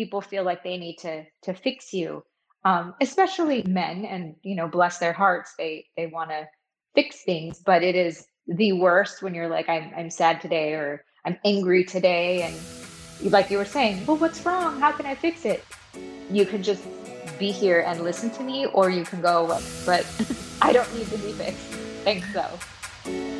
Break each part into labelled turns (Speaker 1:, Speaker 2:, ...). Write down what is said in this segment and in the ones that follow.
Speaker 1: people feel like they need to to fix you. Um, especially men and you know bless their hearts they they want to fix things but it is the worst when you're like I'm, I'm sad today or i'm angry today and like you were saying well what's wrong? How can i fix it? You can just be here and listen to me or you can go but i don't need to be fixed. Thanks though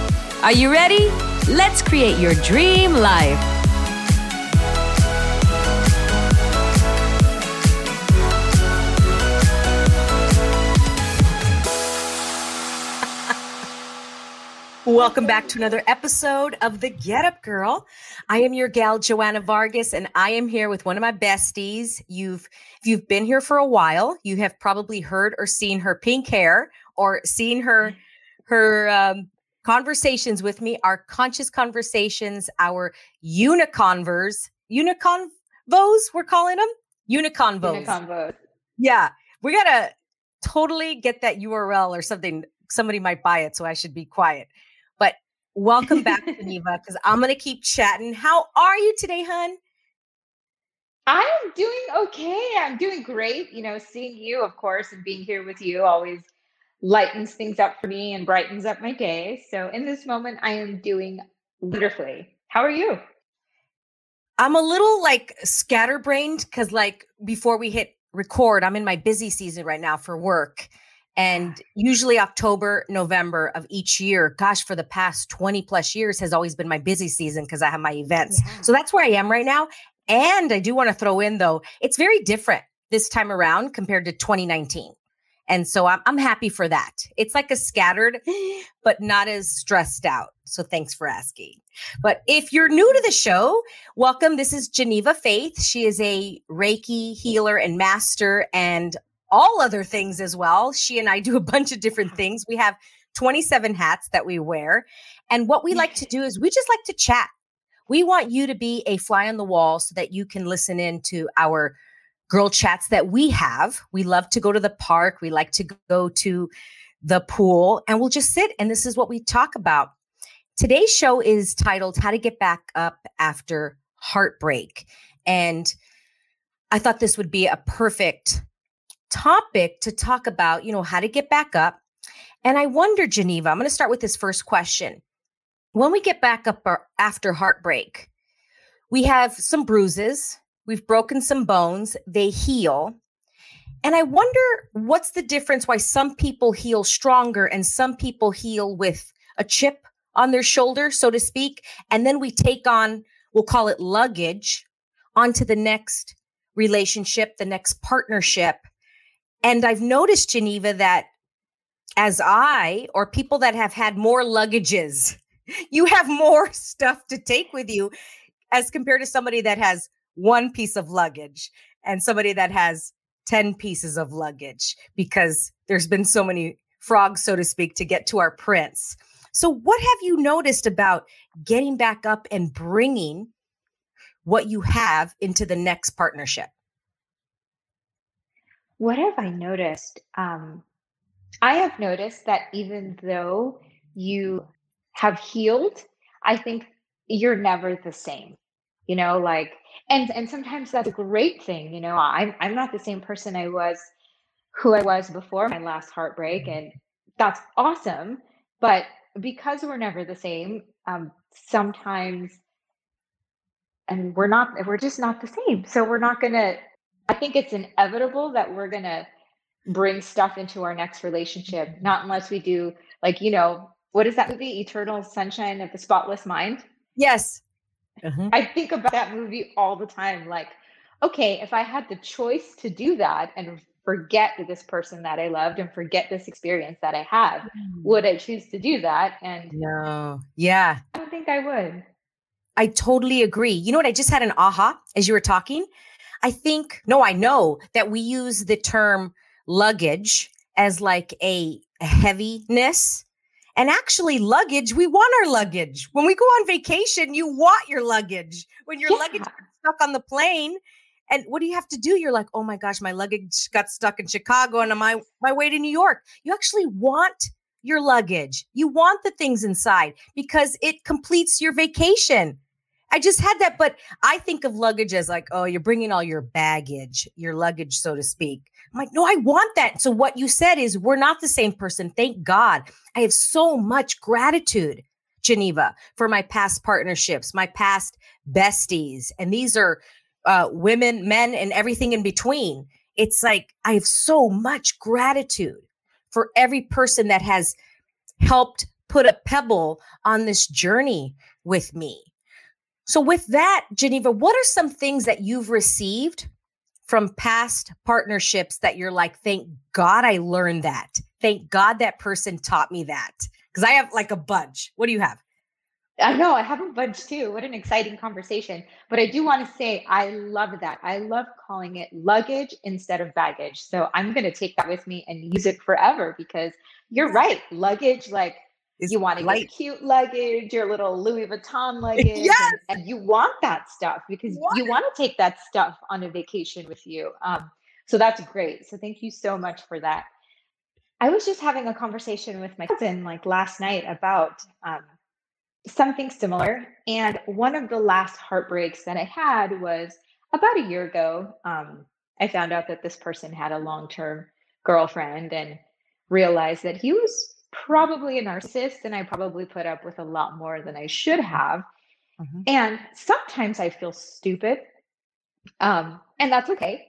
Speaker 2: Are you ready? Let's create your dream life. Welcome back to another episode of the Get Up Girl. I am your gal Joanna Vargas and I am here with one of my besties. You've if you've been here for a while, you have probably heard or seen her pink hair or seen her her um, conversations with me, our conscious conversations, our uniconvers, uniconvos we're calling them, uniconvos. Uniconvos. Yeah, we got to totally get that URL or something somebody might buy it, so I should be quiet. But welcome back, Jeanieva, because I'm going to keep chatting. How are you today, hun?
Speaker 1: I'm doing okay. I'm doing great. You know, seeing you, of course, and being here with you always lightens things up for me and brightens up my day. So in this moment, I am doing wonderfully. How are you?
Speaker 2: I'm a little like scatterbrained because, like, before we hit record, I'm in my busy season right now for work. And usually October, November of each year, gosh, for the past 20 plus years has always been my busy season because I have my events. Yeah. So that's where I am right now. And I do want to throw in though, it's very different this time around compared to 2019. And so I'm, I'm happy for that. It's like a scattered, but not as stressed out. So thanks for asking. But if you're new to the show, welcome. This is Jeanieva Faith. She is a Reiki healer and master and all other things as well. She and I do a bunch of different things. We have 27 hats that we wear. And what we like to do is we just like to chat. We want you to be a fly on the wall so that you can listen in to our girl chats that we have. We love to go to the park. We like to go to the pool and we'll just sit and this is what we talk about. Today's show is titled How to Get Back Up After Heartbreak. And I thought this would be a perfect topic to talk about, you know, how to get back up. And I wonder, Jeanieva, I'm going to start with this first question. When we get back up uh, after heartbreak, we have some bruises, we've broken some bones, they heal. And I wonder what's the difference why some people heal stronger and some people heal with a chip on their shoulder, so to speak. And then we take on, we'll call it luggage, onto the next relationship, the next partnership. And I've noticed, Jeanieva, that as I or people that have had more luggages, you have more stuff to take with you as compared to somebody that has one piece of luggage and somebody that has 10 pieces of luggage because there's been so many frogs, so to speak, to get to our prince. So, what have you noticed about getting back up and bringing what you have into the next partnership?
Speaker 1: What have I noticed? Um, I have noticed that even though you have healed, I think you're never the same. You know, like and and sometimes that's a great thing. You know, I'm I'm not the same person I was who I was before my last heartbreak, and that's awesome. But because we're never the same, um, sometimes and we're not we're just not the same. So we're not gonna I think it's inevitable that we're going to bring stuff into our next relationship, not unless we do, like, you know, what is that movie, Eternal Sunshine of the Spotless Mind?
Speaker 2: Yes.
Speaker 1: Uh-huh. I think about that movie all the time. Like, okay, if I had the choice to do that and forget this person that I loved and forget this experience that I had, mm. would I choose to do that? And
Speaker 2: no, yeah,
Speaker 1: I don't think I would.
Speaker 2: I totally agree. You know what? I just had an aha as you were talking. I think, no, I know that we use the term luggage as like a, a heaviness. And actually, luggage, we want our luggage. When we go on vacation, you want your luggage. When your yeah. luggage stuck on the plane, and what do you have to do? You're like, oh my gosh, my luggage got stuck in Chicago and on my, my way to New York. You actually want your luggage. You want the things inside because it completes your vacation. I just had that, but I think of luggage as like, oh, you're bringing all your baggage, your luggage, so to speak. I'm like, no, I want that. So what you said is we're not the same person. Thank God. I have so much gratitude, Jeanieva, for my past partnerships, my past besties. And these are uh, women, men, and everything in between. It's like I have so much gratitude for every person that has helped put a pebble on this journey with me. So, with that, Jeanieva, what are some things that you've received from past partnerships that you're like, thank God I learned that? Thank God that person taught me that. Because I have like a bunch. What do you have?
Speaker 1: I know I have a bunch too. What an exciting conversation. But I do want to say I love that. I love calling it luggage instead of baggage. So I'm going to take that with me and use it forever because you're right. Luggage, like you want to get cute luggage, your little Louis Vuitton luggage. yes! and, and, you want that stuff because what? you want to take that stuff on a vacation with you. Um, so that's great. So thank you so much for that. I was just having a conversation with my cousin like last night about um, something similar. And one of the last heartbreaks that I had was about a year ago. Um, I found out that this person had a long term girlfriend and realized that he was probably a narcissist and I probably put up with a lot more than I should have. Mm-hmm. And sometimes I feel stupid. Um, and that's okay.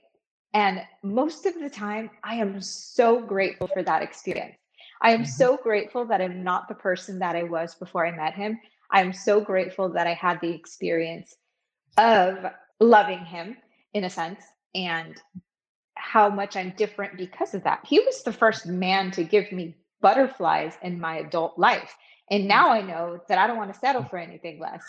Speaker 1: And most of the time, I am so grateful for that experience. I am mm-hmm. so grateful that I'm not the person that I was before I met him. I'm so grateful that I had the experience of loving him in a sense and how much I'm different because of that. He was the first man to give me butterflies in my adult life. And now I know that I don't want to settle for anything less,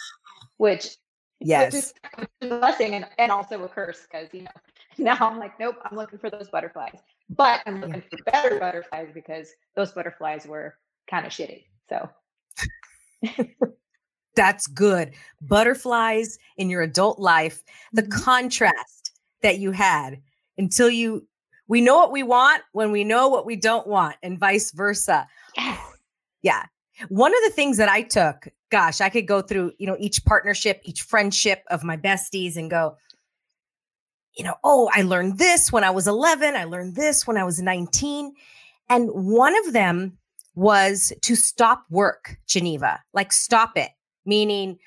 Speaker 1: which
Speaker 2: yes, is
Speaker 1: a blessing and, and also a curse because you know now I'm like, nope, I'm looking for those butterflies. But I'm looking yeah. for better butterflies because those butterflies were kind of shitty. So
Speaker 2: that's good. Butterflies in your adult life, the mm-hmm. contrast that you had until you we know what we want when we know what we don't want and vice versa. Yes. Yeah. One of the things that I took, gosh, I could go through, you know, each partnership, each friendship of my besties and go, you know, oh, I learned this when I was 11. I learned this when I was 19. And one of them was to stop work, Jeanieva, like stop it, meaning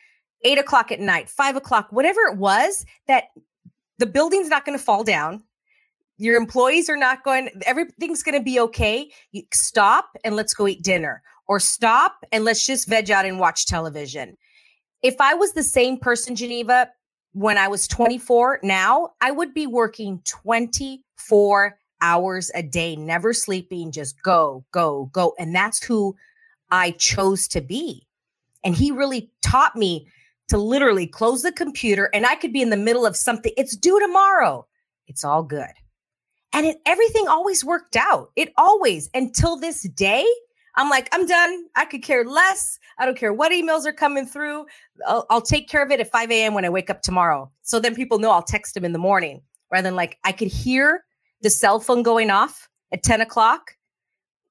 Speaker 2: eight o'clock at night, five o'clock, whatever it was, that the building's not going to fall down your employees are not going everything's going to be okay. Stop and let's go eat dinner or stop and let's just veg out and watch television. If i was the same person Jeanieva when i was 24 now i would be working 24 hours a day never sleeping just go go go. And that's who i chose to be. And he really taught me to literally close the computer and i could be in the middle of something. It's due tomorrow. It's all good and it everything always worked out. It always until this day. I'm like, I'm done. I could care less. I don't care what emails are coming through. I'll, I'll take care of it at 5 a.m. when I wake up tomorrow. So then people know I'll text them in the morning rather than like I could hear the cell phone going off at 10 o'clock.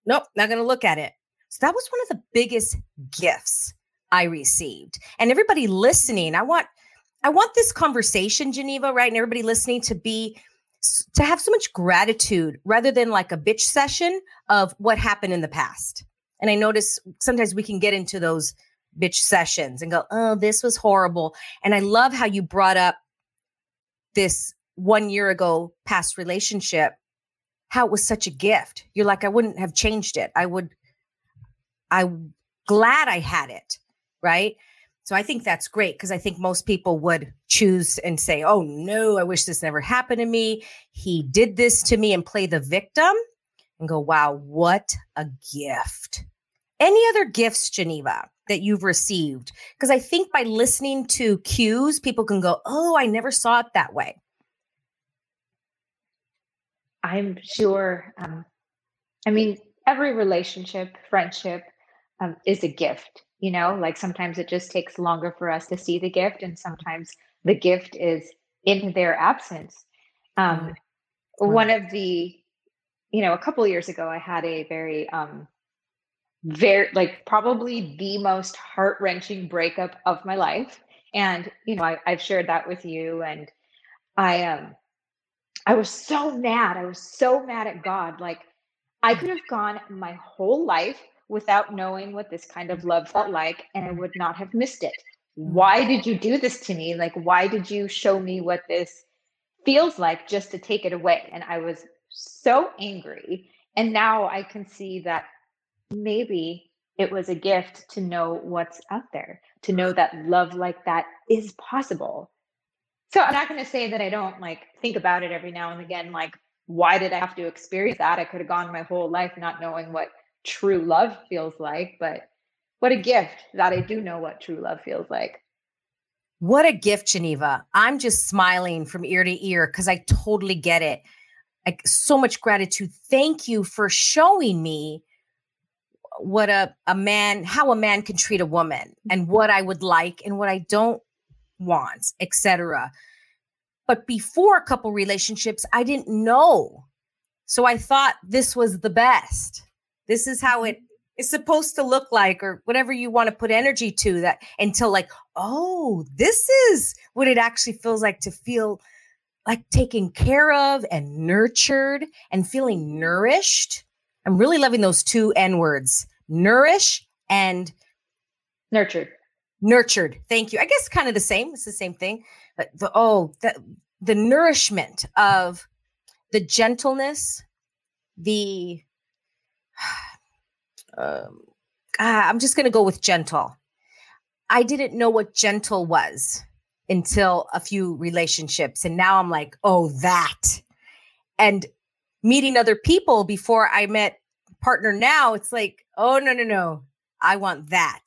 Speaker 2: Nope, not going to look at it. So that was one of the biggest gifts I received. And everybody listening, I want I want this conversation, Jeanieva, right? And everybody listening to be to have so much gratitude rather than like a bitch session of what happened in the past. And I notice sometimes we can get into those bitch sessions and go, oh, this was horrible. And I love how you brought up this one year ago past relationship, how it was such a gift. You're like, I wouldn't have changed it. I would, I'm glad I had it. Right. So I think that's great because I think most people would choose and say, oh no, I wish this never happened to me. He did this to me and play the victim and go, wow, what a gift. Any other gifts, Jeanieva, that you've received? Because I think by listening to cues, people can go, oh, I never saw it that way.
Speaker 1: I'm sure. Um, I mean, every relationship, friendship um, is a gift. You know, like sometimes it just takes longer for us to see the gift, and sometimes the gift is in their absence. Um, mm-hmm. One of the, you know, a couple years ago, I had a very um, very like probably the most heart wrenching breakup of my life. And you know, I, I've shared that with you, and I um, I was so mad. I was so mad at God. Like I could have gone my whole life without knowing what this kind of love felt like, and I would not have missed it. Mm. Why did you do this to me? Like, why did you show me what this feels like just to take it away? And I was so angry. And now I can see that maybe it was a gift to know what's out there, to know that love like that is possible. So I'm not going to say that I don't like think about it every now and again, like, why did I have to experience that? I could have gone my whole life not knowing what true love feels like, but what a gift that I do know what true love feels like.
Speaker 2: What a gift, Jeanieva. I'm just smiling from ear to ear because I totally get it. Like so much gratitude. Thank you for showing me what a, a man how a man can treat a woman and mm-hmm. what i would like and what i don't want etc but before a couple relationships i didn't know so i thought this was the best this is how mm-hmm. it is supposed to look like or whatever you want to put energy to that until like oh this is what it actually feels like to feel like taken care of and nurtured and feeling nourished I'm really loving those two N words nourish and
Speaker 1: nurtured.
Speaker 2: Nurtured. Thank you. I guess kind of the same. It's the same thing. But the, oh, the, the nourishment of the gentleness, the, um, ah, I'm just going to go with gentle. I didn't know what gentle was until a few relationships. And now I'm like, oh, that. And meeting other people before I met partner now, it's like, oh, no, no, no. I want that.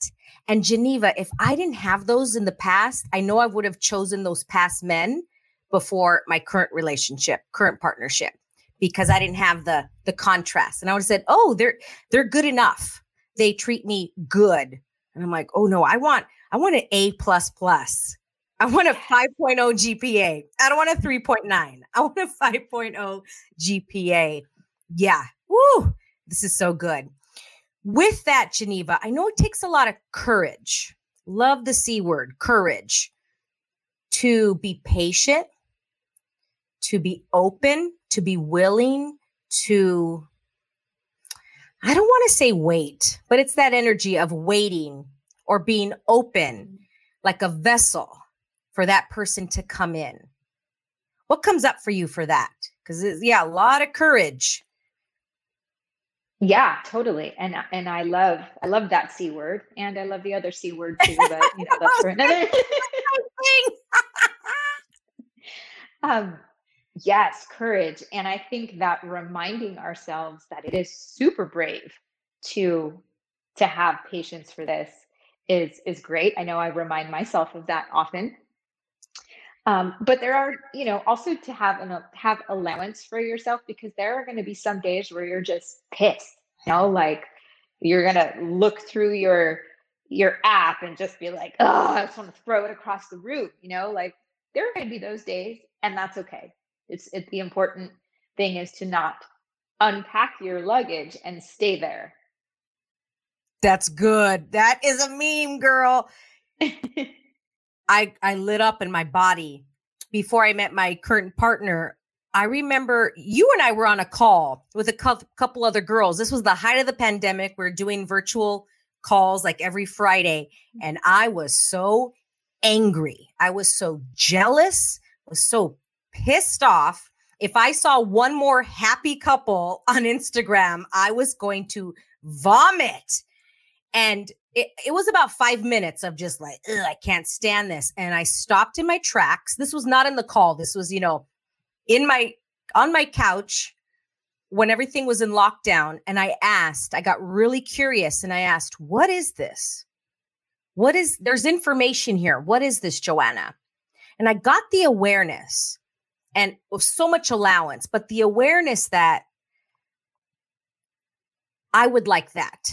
Speaker 2: And Jeanieva, if I didn't have those in the past, I know I would have chosen those past men before my current relationship, current partnership, because I didn't have the the contrast. And I would have said, "Oh, they're they're good enough. They treat me good." And I'm like, "Oh no, I want I want an A plus plus. I want a 5.0 GPA. I don't want a 3.9. I want a 5.0 GPA. Yeah. Woo. This is so good. With that, Jeanieva, I know it takes a lot of courage. Love the C word, courage, to be patient, to be open, to be willing to, I don't want to say wait, but it's that energy of waiting or being open like a vessel for that person to come in. What comes up for you for that? Because, yeah, a lot of courage
Speaker 1: yeah, totally. And and I love I love that C word and I love the other C word too, but you know, that's for another thing. um yes, courage. And I think that reminding ourselves that it is super brave to to have patience for this is is great. I know I remind myself of that often. Um, but there are, you know, also to have an have allowance for yourself because there are going to be some days where you're just pissed. You know, like you're gonna look through your your app and just be like, oh, I just want to throw it across the room. You know, like there are going to be those days, and that's okay. It's it, the important thing is to not unpack your luggage and stay there.
Speaker 2: That's good. That is a meme, girl. I I lit up in my body before I met my current partner. I remember you and I were on a call with a couple other girls. This was the height of the pandemic. We are doing virtual calls like every Friday, and I was so angry. I was so jealous. was so pissed off. If I saw one more happy couple on Instagram, I was going to vomit. And it, it was about five minutes of just like, I can't stand this. And I stopped in my tracks. This was not in the call. This was, you know, in my on my couch when everything was in lockdown. And I asked, I got really curious and I asked, what is this? What is there's information here. What is this, Joanna? And I got the awareness and with so much allowance, but the awareness that I would like that.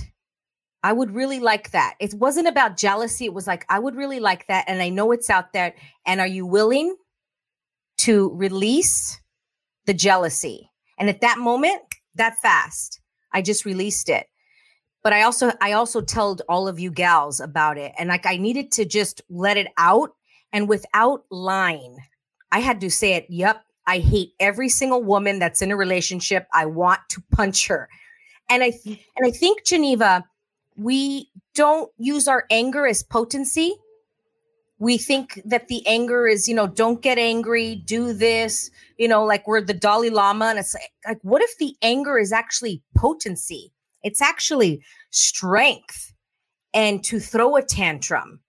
Speaker 2: I would really like that. It wasn't about jealousy. It was like, I would really like that. And I know it's out there. And are you willing to release the jealousy? And at that moment, that fast, I just released it. But I also, I also told all of you gals about it. And like I needed to just let it out. And without lying, I had to say it. Yep. I hate every single woman that's in a relationship. I want to punch her. And I th- and I think Jeanieva, we don't use our anger as potency. We think that the anger is, you know, don't get angry, do this, you know, like we're the Dalai Lama. And it's like, like what if the anger is actually potency? It's actually strength and to throw a tantrum.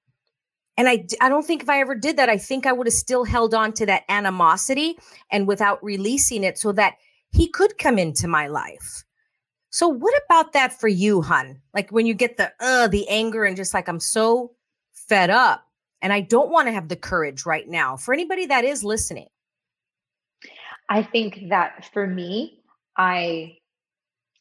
Speaker 2: And I, I don't think if I ever did that, I think I would have still held on to that animosity and without releasing it so that he could come into my life. So what about that for you, hun? Like when you get the uh the anger and just like I'm so fed up and I don't want to have the courage right now. For anybody that is listening.
Speaker 1: I think that for me, I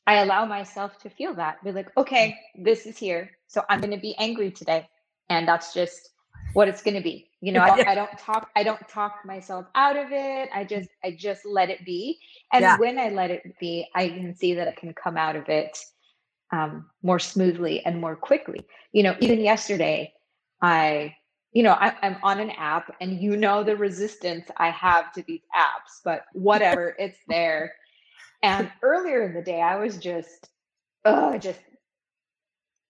Speaker 1: I allow myself to feel that. Be like, okay, this is here. So I'm going to be angry today. And that's just what it's going to be. You know, I, I, don't talk, I don't talk myself out of it. I just, I just let it be. And yeah. when I let it be, I can see that it can come out of it um, more smoothly and more quickly. You know, even yesterday, I, you know, I, I'm on an app and you know the resistance I have to these apps, but whatever, it's there. And earlier in the day, I was just, oh, just,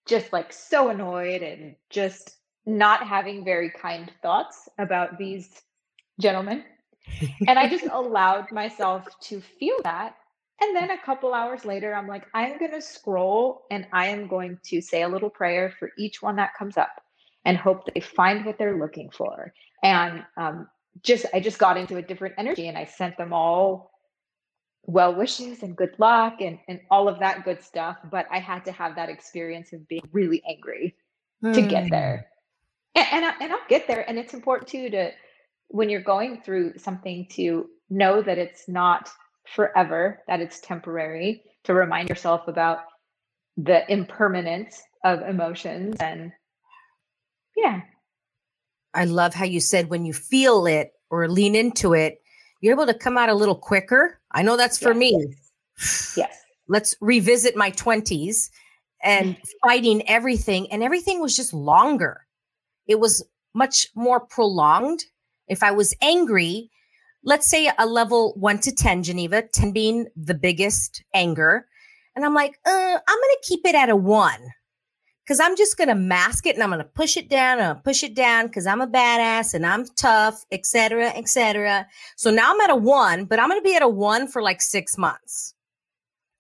Speaker 1: just like so annoyed and just not having very kind thoughts about these gentlemen. and I just allowed myself to feel that. And then a couple hours later, I'm like, I'm going to scroll and I am going to say a little prayer for each one that comes up and hope they find what they're looking for. And um, just, I just got into a different energy and I sent them all well wishes and good luck and, and all of that good stuff. But I had to have that experience of being really angry mm. to get hmm. there and and, I, and I'll get there. And it's important too to when you're going through something to know that it's not forever, that it's temporary. To remind yourself about the impermanence of emotions and yeah.
Speaker 2: I love how you said when you feel it or lean into it, you're able to come out a little quicker. I know that's for yes. me.
Speaker 1: Yes.
Speaker 2: Let's revisit my 20s and fighting everything, and everything was just longer it was much more prolonged. If I was angry, let's say a level one to 10, Jeanieva, 10 being the biggest anger. And I'm like, uh, I'm going to keep it at a one because I'm just going to mask it and I'm going to push it down and push it down because I'm a badass and I'm tough, etc., etc. So now I'm at a one, but I'm going to be at a one for like six months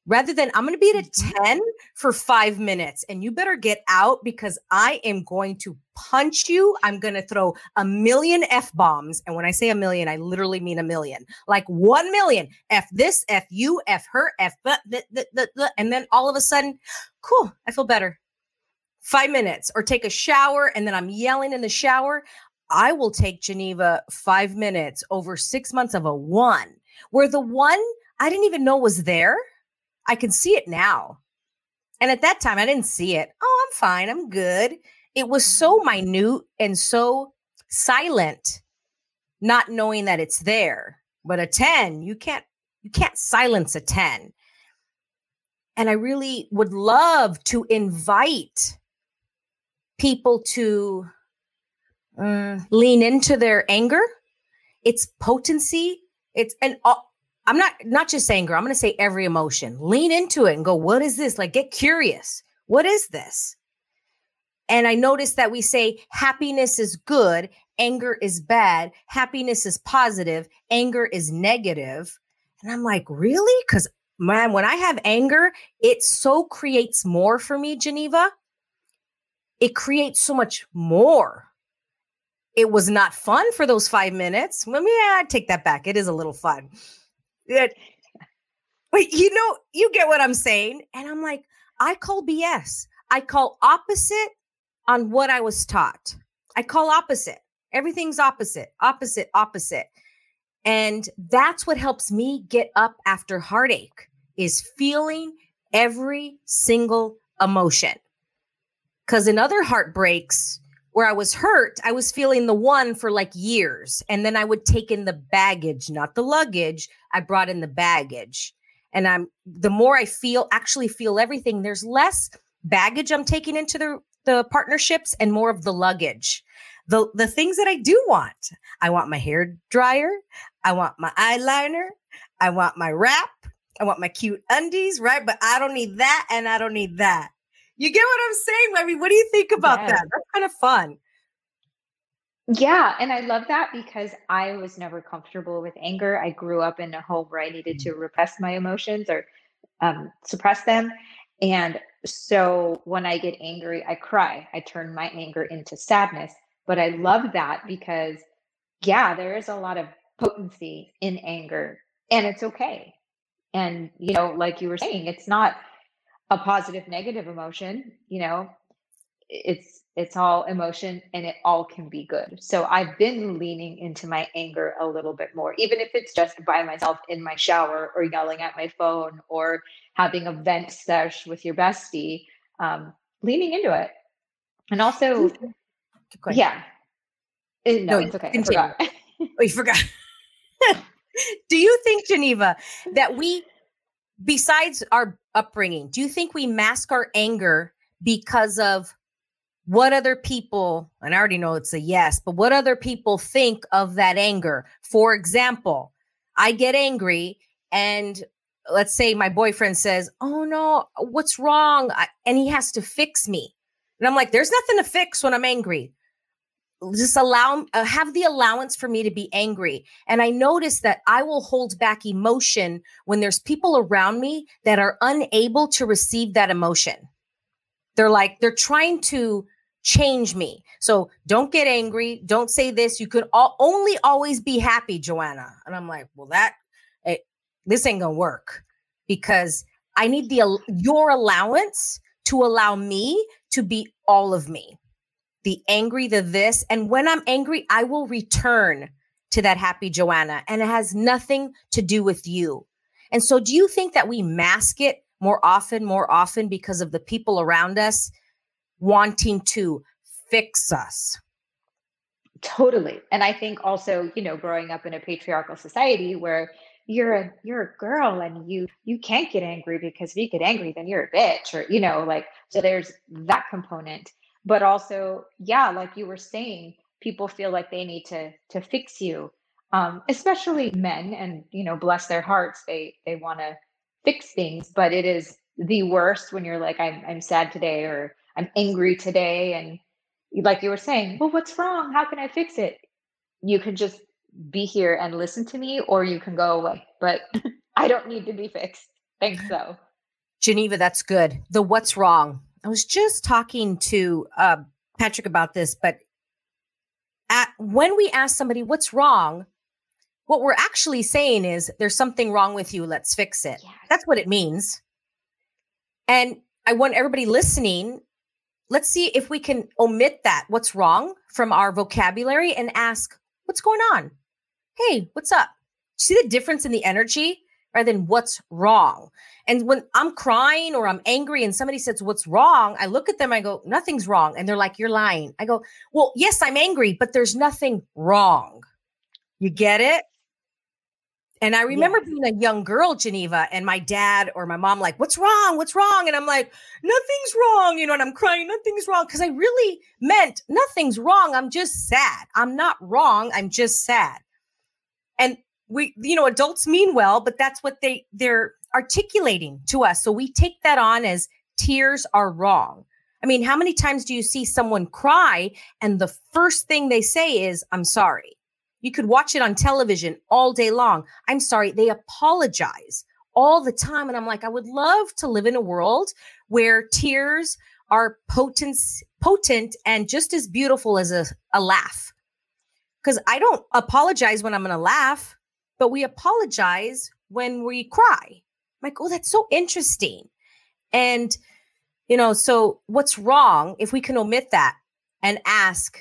Speaker 2: rather than I'm going to be at a mm-hmm. 10 for five minutes and you better get out because I am going to punch you. I'm going to throw a million F bombs. And when I say a million, I literally mean a million like 1 million F this, F you, F her, F, the, the, the, the, and then all of a sudden, cool, I feel better. Five minutes or take a shower and then I'm yelling in the shower. I will take Jeanieva five minutes over six months of a one, where the one I didn't even know was there I can see it now. And at that time, I didn't see it. Oh, I'm fine. I'm good. It was so mm-hmm. minute and so silent, not knowing that it's there. But a 10, you can't you can't silence a 10. And I really would love to invite people to uh, lean into their anger, its potency, it's and I'm not not just anger. I'm going to say every emotion. Lean into it and go, what is this? Like get curious. What is this? And I noticed that we say happiness is good, anger is bad, happiness is positive, anger is negative. And I'm like, really? Cuz man, when I have anger, it so creates more for me, Jeanieva. It creates so much more. It was not fun for those 5 minutes. Well, yeah, I take that back. It is a little fun that but you know you get what i'm saying and i'm like i call bs i call opposite on what I was taught. I call opposite. Everything's opposite, opposite, opposite. And that's what helps me get up after heartache is feeling every single emotion. Cuz in other heartbreaks where I was hurt, I was feeling the one for like years and then I would take in the baggage, not the luggage. I brought in the baggage. And I'm the more I feel actually feel everything, there's less baggage I'm taking into the the partnerships and more of the luggage. The the things that I do want. I want my hair dryer, I want my eyeliner, I want my wrap, I want my cute undies, right? But I don't need that and I don't need that. You get what I'm saying? I mean, what do you think about yes. that? That's kind of fun.
Speaker 1: Yeah, and I love that because I was never comfortable with anger. I grew up in a home where I needed to repress my emotions or um, suppress them. And so when I get angry, I cry. I turn my anger into sadness. But I love that because, yeah, there is a lot of potency in anger and it's okay. And, you know, like you were saying, it's not a positive, negative emotion, you know, it's it's all emotion and it all can be good. So i've been leaning into my anger a little bit more even if it's just by myself in my shower or yelling at my phone or having a vent sesh with your bestie um, leaning into it. And also yeah. It, no, no, it's okay. Continue. I forgot.
Speaker 2: oh, you forgot. Do you think Jeanieva that we besides our upbringing do you think we mask our anger because of what other people, and I already know it's a yes, but what other people think of that anger. For example, I get angry and let's say my boyfriend says, Oh no, what's wrong? I, and he has to fix me. And I'm like, There's nothing to fix when I'm angry. Just allow, uh, have the allowance for me to be angry. And I notice that I will hold back emotion when there's people around me that are unable to receive that emotion. They're like, they're trying to change me. So don't get angry. Don't say this. You could all, only always be happy, Joanna. And I'm like, well, that it, eh, this ain't gonna work because I need the your allowance to allow me to be all of me. The angry, the this, and when I'm angry, I will return to that happy Joanna, and it has nothing to do with you. And so, do you think that we mask it more often, more often because of the people around us? wanting to fix us.
Speaker 1: Totally. And I think also, you know, growing up in a patriarchal society where you're a you're a girl and you you can't get angry because if you get angry then you're a bitch or you know like so there's that component but also yeah like you were saying people feel like they need to to fix you um especially men and you know bless their hearts they they want to fix things but it is the worst when you're like I'm I'm sad today or I'm angry today. And like you were saying, well, what's wrong? How can I fix it? You can just be here and listen to me, or you can go away. But I don't need to be fixed. Thanks, though.
Speaker 2: Jeanieva, that's good. The what's wrong. I was just talking to uh, Patrick about this, but at, when we ask somebody what's wrong, what we're actually saying is there's something wrong with you. Let's fix it. Yes. That's what it means. And I want everybody listening let's see if we can omit that what's wrong from our vocabulary and ask what's going on hey what's up see the difference in the energy rather than what's wrong and when i'm crying or i'm angry and somebody says what's wrong i look at them i go nothing's wrong and they're like you're lying i go well yes i'm angry but there's nothing wrong you get it and I remember being a young girl, Jeanieva, and my dad or my mom, like, what's wrong? What's wrong? And I'm like, nothing's wrong. You know, and I'm crying, nothing's wrong. Cause I really meant nothing's wrong. I'm just sad. I'm not wrong. I'm just sad. And we, you know, adults mean well, but that's what they, they're articulating to us. So we take that on as tears are wrong. I mean, how many times do you see someone cry and the first thing they say is, I'm sorry? You could watch it on television all day long. I'm sorry, they apologize all the time. And I'm like, I would love to live in a world where tears are potent, potent and just as beautiful as a, a laugh. Because I don't apologize when I'm going to laugh, but we apologize when we cry. I'm like, oh, that's so interesting. And You know, so what's wrong if we can omit that and ask,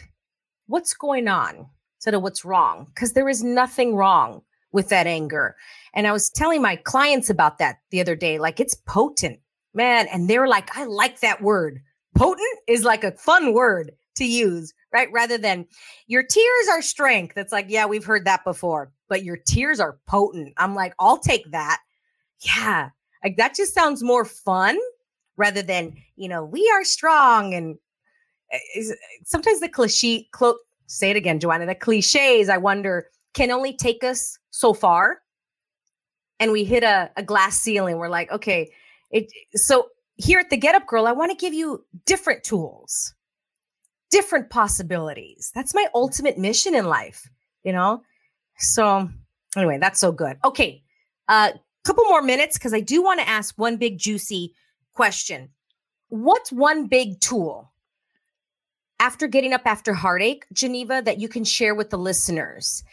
Speaker 2: what's going on instead of what's wrong? Because there is nothing wrong with that anger. And I was telling my clients about that the other day, like it's potent, man. And they're like, I like that word. Potent is like a fun word to use, right? Rather than your tears are strength. That's like, yeah, we've heard that before, but your tears are potent. I'm like, I'll take that. Yeah. Like that just sounds more fun rather than, you know, we are strong. And eh, sometimes the cliche, clo- say it again, Joanna, the cliches, I wonder, can only take us so far. And we hit a, a glass ceiling. We're like, okay, it so here at the Get Up Girl, I want to give you different tools, different possibilities. That's my ultimate mission in life, you know? So anyway, that's so good. Okay. A uh, couple more minutes because I do want to ask one big juicy question. What's one big tool after getting up after heartache, Jeanieva, that you can share with the listeners?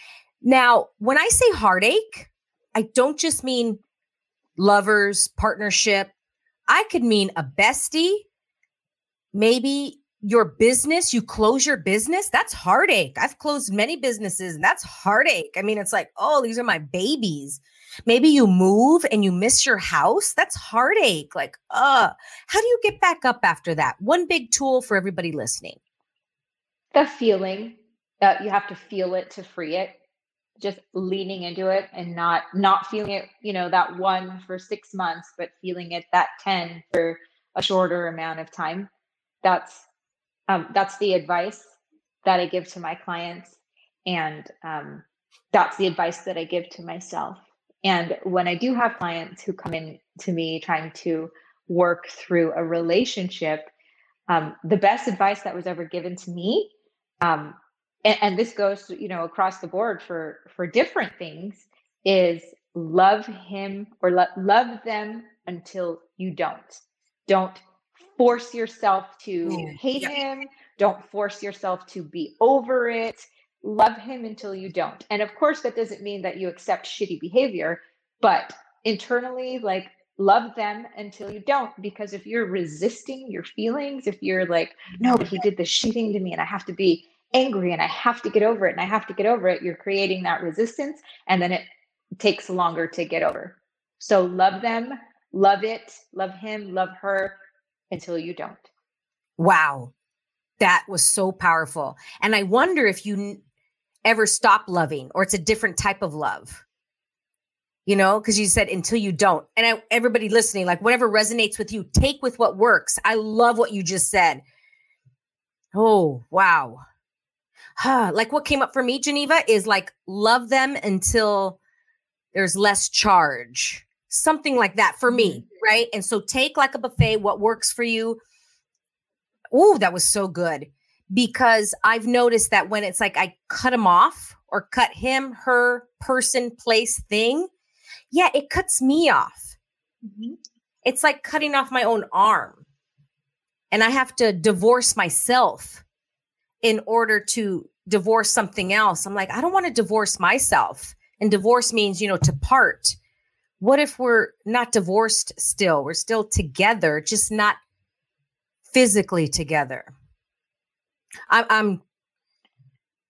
Speaker 2: Now, when I say heartache, I don't just mean lovers, partnership. I could mean a bestie, maybe your business, you close your business. That's heartache. I've closed many businesses and that's heartache. I mean, it's like, oh, these are my babies. Maybe you move and you miss your house. That's heartache. Like, uh, how do you get back up after that? One big tool for everybody listening.
Speaker 1: The feeling that you have to feel it to free it. Just leaning into it and not not feeling it, you know, that one for six months, but feeling it that 10 for a shorter amount of time. That's um, that's the advice that I give to my clients. And um, that's the advice that I give to myself. And when I do have clients who come in to me trying to work through a relationship, um, the best advice that was ever given to me, um, and, and this goes, you know, across the board for for different things, is love him or lo- love them until you don't. Don't force yourself to mm, hate yeah. him. Don't force yourself to be over it love him until you don't. And of course, that doesn't mean that you accept shitty behavior, but internally, like, love them until you don't. Because if you're resisting your feelings, if you're like, no, but he did this shitting to me and I have to be angry and I have to get over it and I have to get over it, you're creating that resistance and then it takes longer to get over. So love them, love it, love him, love her until you don't.
Speaker 2: Wow. That was so powerful. And I wonder if you ever stop loving or it's a different type of love you know because you said until you don't and I, everybody listening like whatever resonates with you take with what works i love what you just said oh wow huh. like what came up for me Jeanieva is like love them until there's less charge something like that for me mm-hmm. right and so take like a buffet what works for you oh that was so good because I've noticed that when it's like I cut him off or cut him, her, person, place, thing, yeah, it cuts me off. Mm-hmm. It's like cutting off my own arm. And I have to divorce myself in order to divorce something else. I'm like, I don't want to divorce myself. And divorce means, you know, to part. What if we're not divorced still? We're still together, just not physically together. I'm, I'm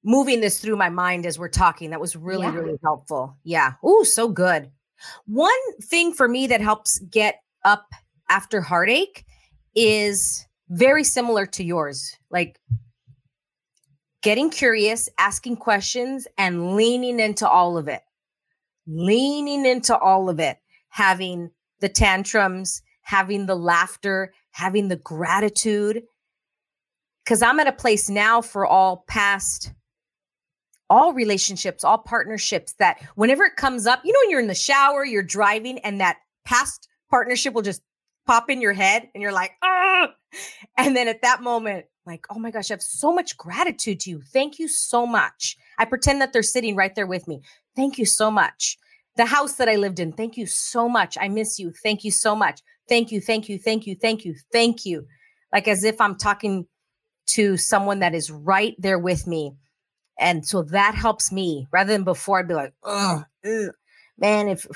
Speaker 2: moving this through my mind as we're talking. That was really, yeah. really helpful. Yeah. Oh, so good. One thing for me that helps get up after heartache is very similar to yours. Like getting curious, asking questions, and leaning into all of it. Leaning into all of it, having the tantrums, having the laughter, having the gratitude, because I'm at a place now for all past, all relationships, all partnerships that whenever it comes up, you know, when you're in the shower, you're driving, and that past partnership will just pop in your head, and you're like, ah. And then at that moment, like, oh my gosh, I have so much gratitude to you. Thank you so much. I pretend that they're sitting right there with me. Thank you so much. The house that I lived in, thank you so much. I miss you. Thank you so much. Thank you, thank you, thank you, thank you, thank you. Like as if I'm talking to someone that is right there with me. And so that helps me rather than before I'd be like, oh, man, if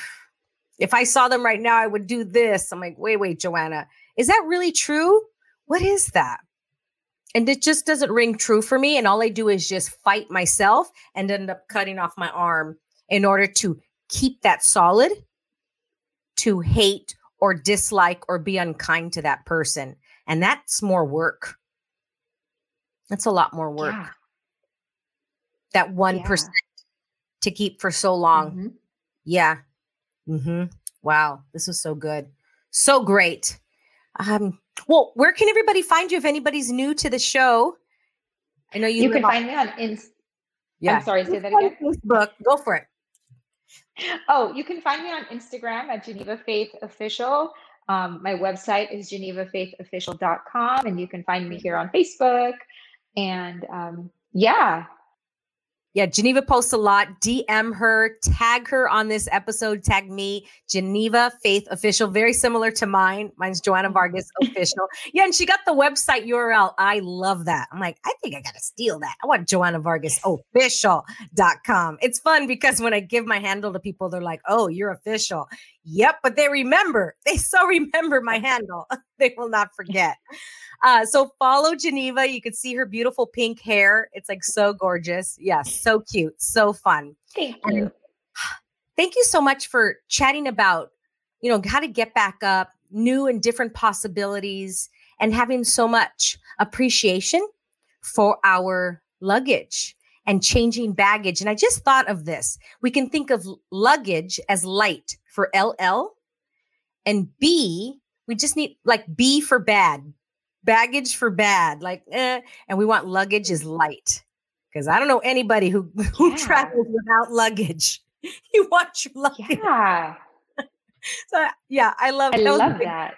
Speaker 2: if I saw them right now, I would do this. I'm like, wait, wait, Joanna, is that really true? What is that? And it just doesn't ring true for me. And all I do is just fight myself and end up cutting off my arm in order to keep that solid to hate or dislike or be unkind to that person. And that's more work. That's a lot more work. Yeah. That 1% yeah. to keep for so long. Mm-hmm. Yeah. Mm-hmm. Wow. This was so good. So great. Um, well, where can everybody find you if anybody's new to the show?
Speaker 1: I know you. You can on- find me on Inst. Yeah. I'm sorry. Say that again.
Speaker 2: Facebook. Go for it.
Speaker 1: Oh, you can find me on Instagram at Jeanieva Faith Official. Um, my website is jeanievafaithofficial.com, and you can find me here on Facebook. And um, yeah,
Speaker 2: yeah, Jeanieva posts a lot. DM her, tag her on this episode, tag me, Jeanieva Faith Official, very similar to mine. Mine's Joanna mm-hmm. Vargas Official. Yeah, and she got the website URL. I love that. I'm like, I think I got to steal that. I want Joanna Vargas Official.com. It's fun because when I give my handle to people, they're like, oh, you're official. Yep, but they remember. They so remember my handle. they will not forget. Uh, so follow Jeanieva. You can see her beautiful pink hair. It's like so gorgeous. Yes, so cute, so fun.
Speaker 1: Thank you. And
Speaker 2: thank you so much for chatting about, you know, how to get back up, new and different possibilities, and having so much appreciation for our luggage and changing baggage. And I just thought of this. We can think of luggage as light for LL and B, we just need like B for bad, baggage for bad, like eh, and we want luggage is light. Because I don't know anybody who who yeah. travels without luggage. you want your luggage.
Speaker 1: Yeah.
Speaker 2: so yeah, I love
Speaker 1: I
Speaker 2: that
Speaker 1: love
Speaker 2: big,
Speaker 1: that.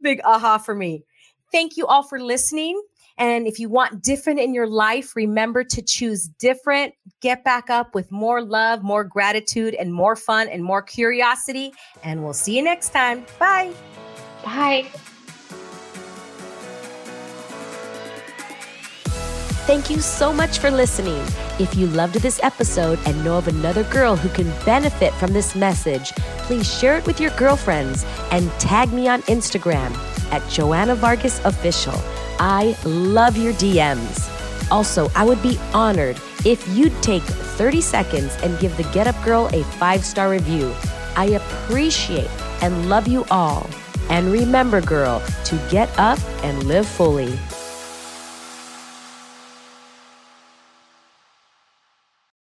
Speaker 2: Big aha for me. Thank you all for listening. And if you want different in your life, remember to choose different. Get back up with more love, more gratitude, and more fun and more curiosity. And we'll see you next time. Bye.
Speaker 1: Bye.
Speaker 3: Thank you so much for listening. If you loved this episode and know of another girl who can benefit from this message, please share it with your girlfriends and tag me on Instagram at Joanna Vargas Official. I love your DMs. Also, I would be honored if you'd take 30 seconds and give the Get Up Girl a five star review. I appreciate and love you all. And remember, girl, to get up and live fully.